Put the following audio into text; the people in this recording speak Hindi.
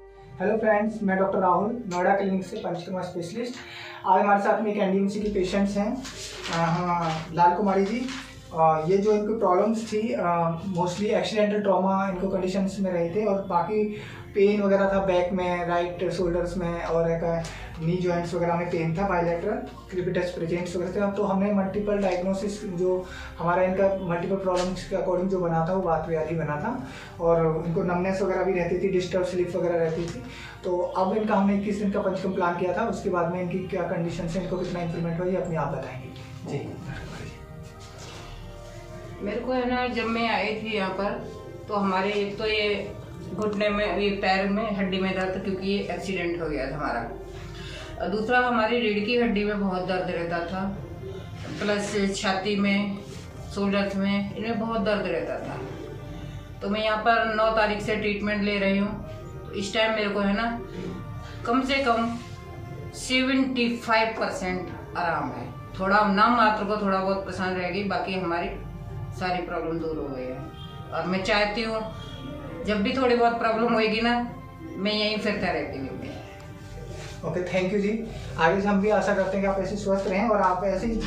हेलो फ्रेंड्स मैं डॉक्टर राहुल, नोएडा क्लिनिक से पंचकर्मा स्पेशलिस्ट आज हमारे साथ में एक एनडीएमसी की पेशेंट्स हैं। हाँ लाल कुमारी जी। ये जो इनको प्रॉब्लम्स थी मोस्टली एक्सीडेंटल ट्रॉमा इनको कंडीशंस में रहे थे और बाकी पेन वगैरह था बैक में राइट शोल्डर्स में और एक नी जॉइंट्स वगैरह में पेन था बायोलेटरल क्रिपिटस प्रेजेंट्स वगैरह थे। तो हमने मल्टीपल डायग्नोसिस जो हमारा इनका मल्टीपल प्रॉब्लम्स के अकॉर्डिंग जो बना था, वो बात व्याधि बना था। और इनको नमनेस वगैरह भी रहती थी डिस्टर्ब स्लिप वगैरह रहती थी। तो अब इनका हमने इक्कीस दिन का पंचकम प्लान किया था, उसके बाद में इनकी क्या कंडीशन है, इनको कितना इंप्रूवमेंट हुआ, ये अपने आप बताएँगे। जी। मेरे को है ना, जब मैं आई थी यहाँ पर तो हमारे, एक तो ये घुटने में, ये पैर में हड्डी में दर्द, क्योंकि ये एक्सीडेंट हो गया था हमारा। दूसरा, हमारी रीढ़ की हड्डी में बहुत दर्द रहता था। प्लस छाती में शोल्डर्स में, इनमें बहुत दर्द रहता था। तो मैं यहाँ पर नौ तारीख से ट्रीटमेंट ले रही हूँ। तो इस टाइम मेरे को है ना, कम से कम सेवेंटी फाइव परसेंट आराम है। थोड़ा नाम मात्र को थोड़ा बहुत पसंद रहेगी, बाकी हमारी सारी प्रॉब्लम दूर हो गई है। और मैं चाहती हूँ, जब भी थोड़ी बहुत प्रॉब्लम होगी ना, मैं यहीं फिरता रहती हूँ। Okay thank you ji. आगे से हम भी आशा करते हैं कि आप ऐसे स्वस्थ रहें और आप ऐसे ही